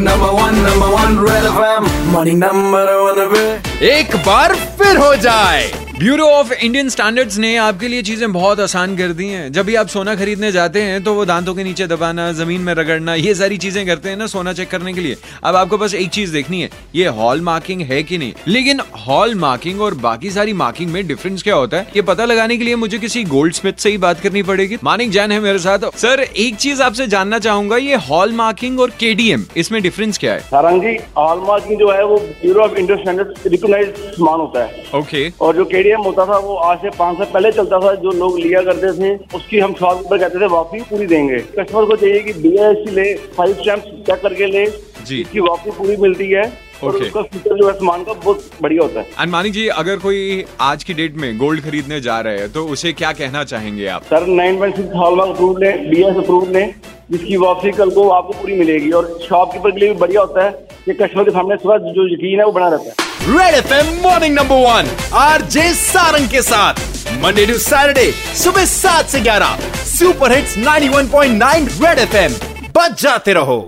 number one number one red एक बार फिर हो जाए। ब्यूरो ऑफ़ इंडियन स्टैंडर्ड्स ने आपके लिए चीज़ें बहुत आसान कर दी हैं। जब भी आप सोना खरीदने जाते हैं तो वो दांतों के नीचे दबाना, ज़मीन में रगड़ना, ये सारी चीज़ें करते हैं ना सोना चेक करने के लिए। अब आपको बस एक चीज़ देखनी है, ये हॉल मार्किंग है कि नहीं? लेकिन हॉल मार्किंग और बाकी सारी मार्किंग में डिफरेंस क्या होता है? ये पता लगाने के लिए मुझे किसी गोल्ड स्मिथ से ही बात करनी पड़ेगी। मानिक जैन है मेरे साथ। सर, एक चीज़ आपसे जानना चाहूँगा, ये हॉल मार्किंग और केडीएम इसमें डिफरेंस क्या है? सारंग जी हॉलमार्किंग जो है वो bureau of Indian standard recognise सामान होता है। ओके और जो केडीएम होता था वो आज से पाँच साल पहले चलता था जो लोग लिया करते थे उसकी हम शॉप पर कहते थे वापसी पूरी देंगे। कस्टमर को चाहिए कि बी ले फाइव स्टैम्प चेक करके ले जी। इसकी वापसी पूरी मिलती है। और Okay. उसका फीचर जो है सामान का बहुत बढ़िया होता है। एंड मानिक जी अगर कोई आज की डेट में गोल्ड खरीदने जा रहे हैं तो उसे क्या कहना चाहेंगे आप? Sir nine point six hallmark approve लें बी एस अप्रूव लें जिसकी वापसी कल को आपको पूरी मिलेगी। और शॉपकीपर के लिए भी बढ़िया होता है कि कस्टमर के सामने सुबह जो यकीन है वो बना रहता है। Red FM morning number one R J Sarang के साथ। मंडे टू सैटरडे सुबह सात से ग्यारह। Super hits 91.9 red F M बच जाते रहो।